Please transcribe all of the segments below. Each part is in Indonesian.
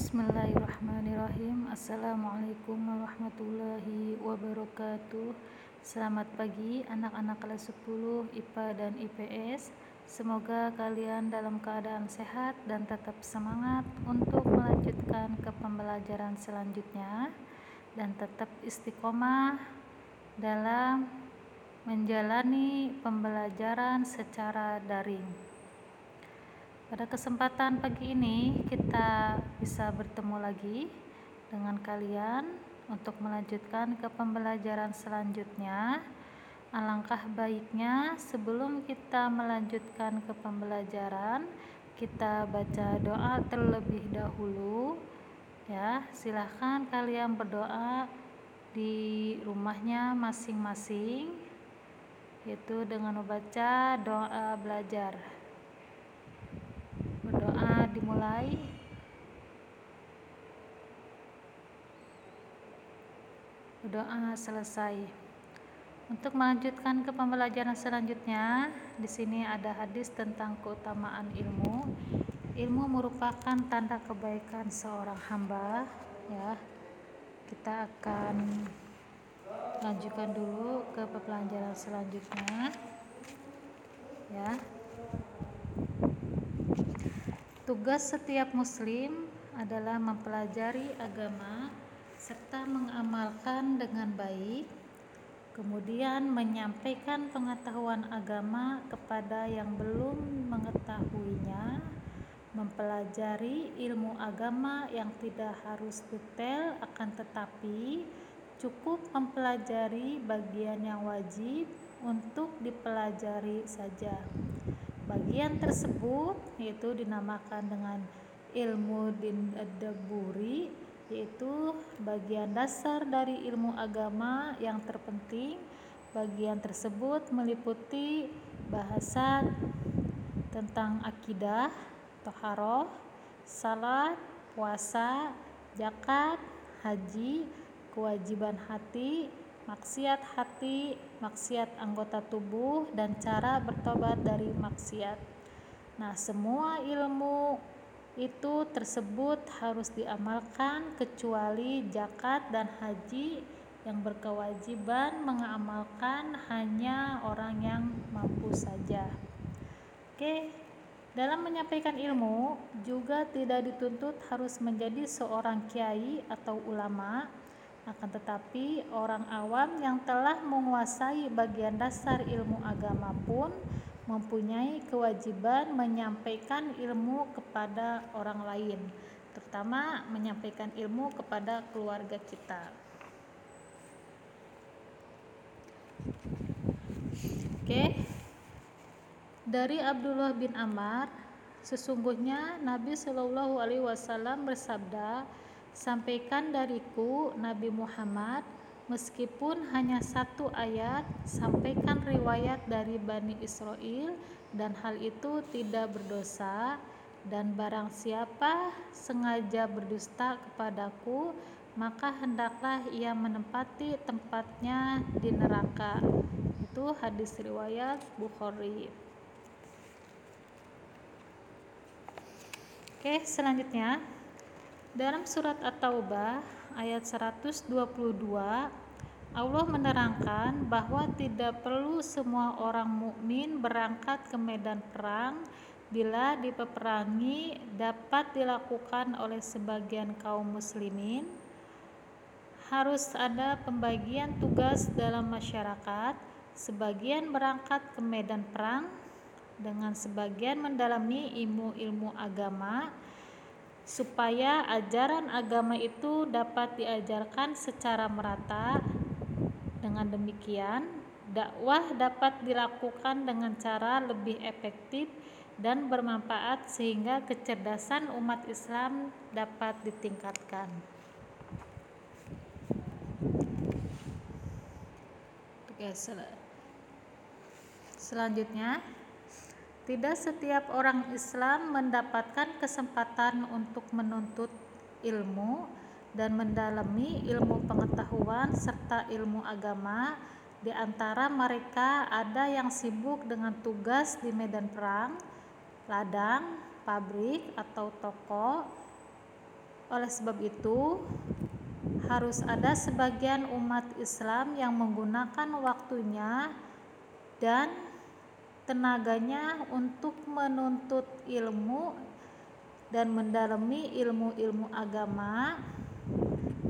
Bismillahirrahmanirrahim. Assalamualaikum warahmatullahi wabarakatuh. Selamat pagi anak-anak kelas 10 IPA dan IPS Semoga kalian dalam keadaan sehat dan tetap semangat untuk melanjutkan ke pembelajaran selanjutnya dan tetap istiqomah dalam menjalani pembelajaran secara daring. Pada kesempatan pagi ini kita bisa bertemu lagi dengan kalian untuk melanjutkan ke pembelajaran selanjutnya. Alangkah baiknya sebelum kita melanjutkan ke pembelajaran, kita baca doa terlebih dahulu. Ya, silahkan kalian berdoa di rumahnya masing-masing yaitu dengan membaca doa belajar dimulai berdoa selesai. Untuk melanjutkan ke pembelajaran selanjutnya di sini ada hadis tentang keutamaan ilmu. Ilmu merupakan tanda kebaikan seorang hamba ya. Kita akan lanjutkan dulu ke pembelajaran selanjutnya ya Tugas setiap muslim adalah mempelajari agama serta mengamalkan dengan baik, kemudian menyampaikan pengetahuan agama kepada yang belum mengetahuinya, mempelajari ilmu agama yang tidak harus detail akan tetapi cukup mempelajari bagian yang wajib untuk dipelajari saja. Bagian tersebut yaitu dinamakan dengan ilmu dindaburi yaitu bagian dasar dari ilmu agama yang terpenting. Bagian tersebut meliputi bahasa tentang akidah, toharoh, salat, puasa, zakat, haji, kewajiban hati, maksiat hati, maksiat anggota tubuh, dan cara bertobat dari maksiat. Nah, semua ilmu itu tersebut harus diamalkan kecuali zakat dan haji yang berkewajiban mengamalkan hanya orang yang mampu saja. Oke, dalam menyampaikan ilmu juga tidak dituntut harus menjadi seorang kiai atau ulama akan tetapi, orang awam yang telah menguasai bagian dasar ilmu agama pun mempunyai kewajiban menyampaikan ilmu kepada orang lain, terutama menyampaikan ilmu kepada keluarga kita. Oke. Dari Abdullah bin Amr, sesungguhnya Nabi Shallallahu alaihi wasallam bersabda, Sampaikan dariku Nabi Muhammad meskipun hanya satu ayat sampaikan riwayat dari Bani Israel dan hal itu tidak berdosa dan barang siapa sengaja berdusta kepadaku maka hendaklah ia menempati tempatnya di neraka. Itu hadis riwayat Bukhari. Oke selanjutnya dalam surat At-Taubah ayat 122 Allah menerangkan bahwa tidak perlu semua orang mukmin berangkat ke medan perang bila dipeperangi dapat dilakukan oleh sebagian kaum muslimin. Harus ada pembagian tugas dalam masyarakat sebagian berangkat ke medan perang dengan sebagian mendalami ilmu-ilmu agama supaya ajaran agama itu dapat diajarkan secara merata. Dengan demikian, dakwah dapat dilakukan dengan cara lebih efektif dan bermanfaat sehingga kecerdasan umat Islam dapat ditingkatkan. Oke, selanjutnya tidak setiap orang Islam mendapatkan kesempatan untuk menuntut ilmu dan mendalami ilmu pengetahuan serta ilmu agama. Di antara mereka ada yang sibuk dengan tugas di medan perang, ladang, pabrik, atau toko, oleh sebab itu harus ada sebagian umat Islam yang menggunakan waktunya dan tenaganya untuk menuntut ilmu dan mendalami ilmu-ilmu agama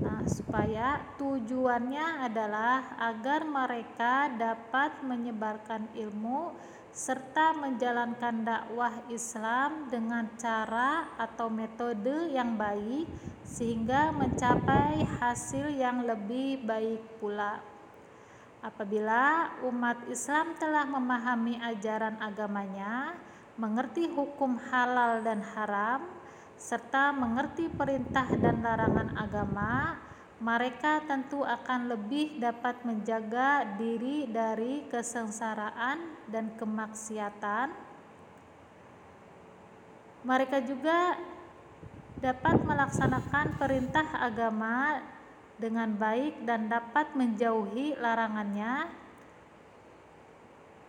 nah, supaya tujuannya adalah agar mereka dapat menyebarkan ilmu serta menjalankan dakwah Islam dengan cara atau metode yang baik sehingga mencapai hasil yang lebih baik pula. Apabila umat Islam telah memahami ajaran agamanya, mengerti hukum halal dan haram, serta mengerti perintah dan larangan agama, mereka tentu akan lebih dapat menjaga diri dari kesengsaraan dan kemaksiatan. Mereka juga dapat melaksanakan perintah agama dengan baik dan dapat menjauhi larangannya.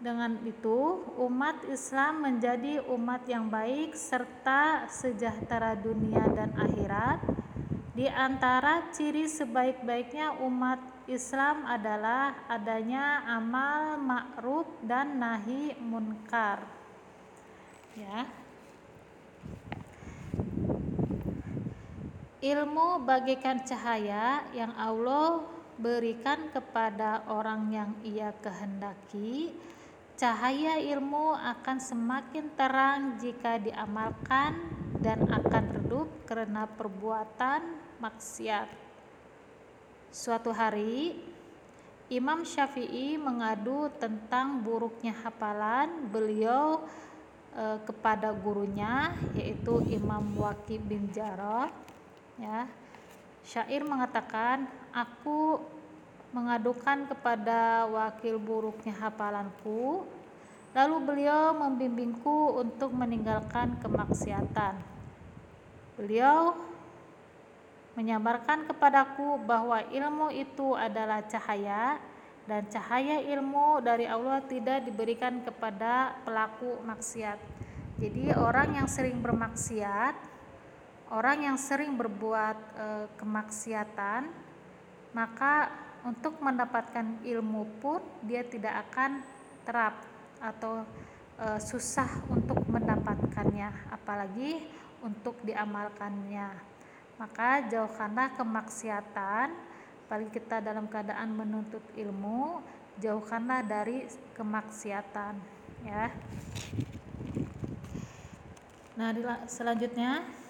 Dengan itu, umat Islam menjadi umat yang baik serta sejahtera dunia dan akhirat. Di antara ciri sebaik-baiknya umat Islam adalah adanya amal ma'ruf dan nahi munkar. Ya. Ilmu bagaikan cahaya yang Allah berikan kepada orang yang Ia kehendaki. Cahaya ilmu akan semakin terang jika diamalkan dan akan redup karena perbuatan maksiat. Suatu hari, Imam Syafi'i mengadu tentang buruknya hafalan beliau e, kepada gurunya yaitu Imam Waqi bin Jarrah ya syair mengatakan aku mengadukan kepada wakil buruknya hafalanku lalu beliau membimbingku untuk meninggalkan kemaksiatan beliau menyabarkan kepadaku bahwa ilmu itu adalah cahaya dan cahaya ilmu dari Allah tidak diberikan kepada pelaku maksiat. Jadi orang yang sering bermaksiat orang yang sering berbuat e, kemaksiatan maka untuk mendapatkan ilmu pun dia tidak akan terap atau e, susah untuk mendapatkannya apalagi untuk diamalkannya. Maka jauhkanlah kemaksiatan apalagi kita dalam keadaan menuntut ilmu jauhkanlah dari kemaksiatan ya. Nah selanjutnya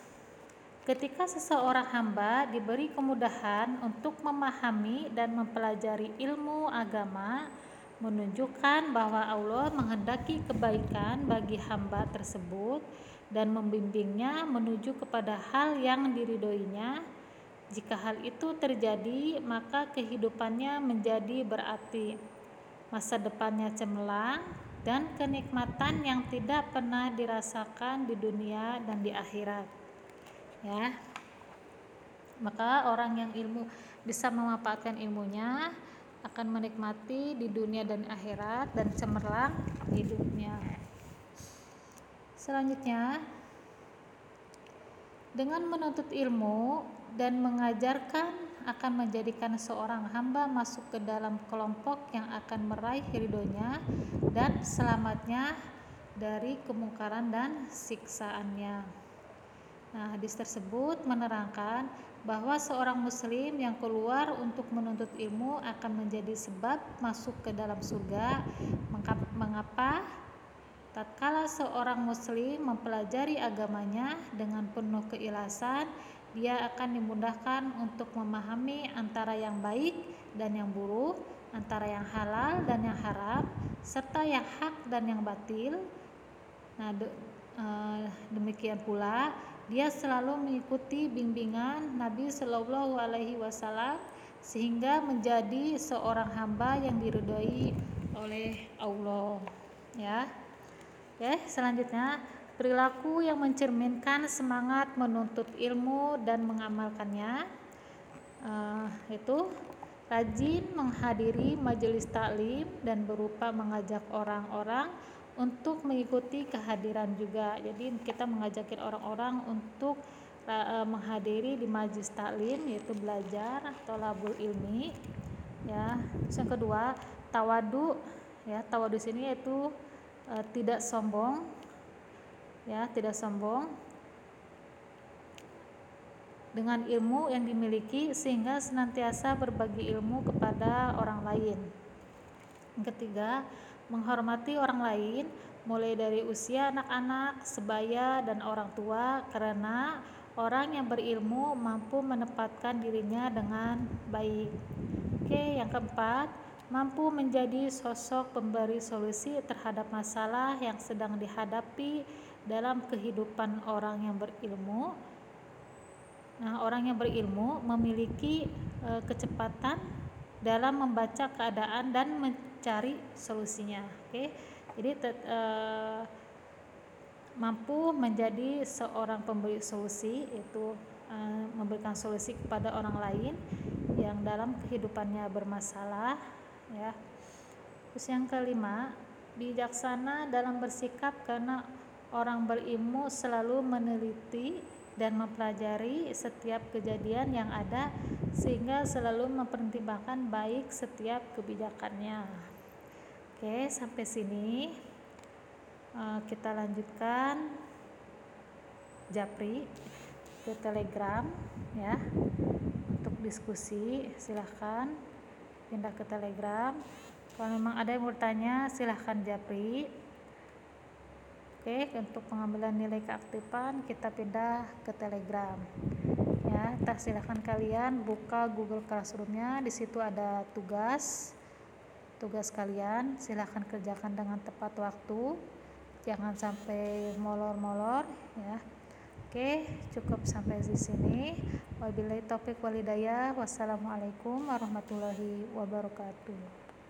Ketika seseorang hamba diberi kemudahan untuk memahami dan mempelajari ilmu agama, menunjukkan bahwa Allah menghendaki kebaikan bagi hamba tersebut dan membimbingnya menuju kepada hal yang diridoinya. Jika hal itu terjadi, maka kehidupannya menjadi berarti, masa depannya cemerlang, dan kenikmatan yang tidak pernah dirasakan di dunia dan di akhirat ya maka orang yang ilmu bisa memanfaatkan ilmunya akan menikmati di dunia dan akhirat dan cemerlang hidupnya selanjutnya dengan menuntut ilmu dan mengajarkan akan menjadikan seorang hamba masuk ke dalam kelompok yang akan meraih ridhonya dan selamatnya dari kemungkaran dan siksaannya. Nah, hadis tersebut menerangkan bahwa seorang muslim yang keluar untuk menuntut ilmu akan menjadi sebab masuk ke dalam surga. Mengapa? Tatkala seorang muslim mempelajari agamanya dengan penuh keikhlasan, dia akan dimudahkan untuk memahami antara yang baik dan yang buruk, antara yang halal dan yang haram, serta yang hak dan yang batil. Nah, de, e, demikian pula dia selalu mengikuti bimbingan Nabi Shallallahu Alaihi Wasallam sehingga menjadi seorang hamba yang diridhoi oleh Allah. Ya, oke. Selanjutnya perilaku yang mencerminkan semangat menuntut ilmu dan mengamalkannya uh, itu rajin menghadiri majelis taklim dan berupa mengajak orang-orang untuk mengikuti kehadiran juga. Jadi kita mengajakin orang-orang untuk uh, menghadiri di majlis taklim yaitu belajar atau labul ilmi ya terus yang kedua tawadu ya tawadu sini yaitu uh, tidak sombong ya tidak sombong dengan ilmu yang dimiliki sehingga senantiasa berbagi ilmu kepada orang lain. Yang ketiga, menghormati orang lain mulai dari usia anak-anak, sebaya dan orang tua karena orang yang berilmu mampu menempatkan dirinya dengan baik. Oke, yang keempat, mampu menjadi sosok pemberi solusi terhadap masalah yang sedang dihadapi dalam kehidupan orang yang berilmu Nah, orang yang berilmu memiliki e, kecepatan dalam membaca keadaan dan mencari solusinya. Oke, jadi te, e, mampu menjadi seorang pemberi solusi, itu e, memberikan solusi kepada orang lain yang dalam kehidupannya bermasalah. Ya, terus yang kelima, bijaksana dalam bersikap karena orang berilmu selalu meneliti dan mempelajari setiap kejadian yang ada sehingga selalu mempertimbangkan baik setiap kebijakannya. Oke, sampai sini uh, kita lanjutkan Japri ke Telegram ya. Untuk diskusi silahkan pindah ke Telegram. Kalau memang ada yang bertanya silahkan Japri Oke, untuk pengambilan nilai keaktifan kita pindah ke Telegram. Ya, tak silahkan kalian buka Google Classroom-nya. Di situ ada tugas. Tugas kalian silahkan kerjakan dengan tepat waktu. Jangan sampai molor-molor ya. Oke, cukup sampai di sini. Wabillahi taufik walhidayah. Wassalamualaikum warahmatullahi wabarakatuh.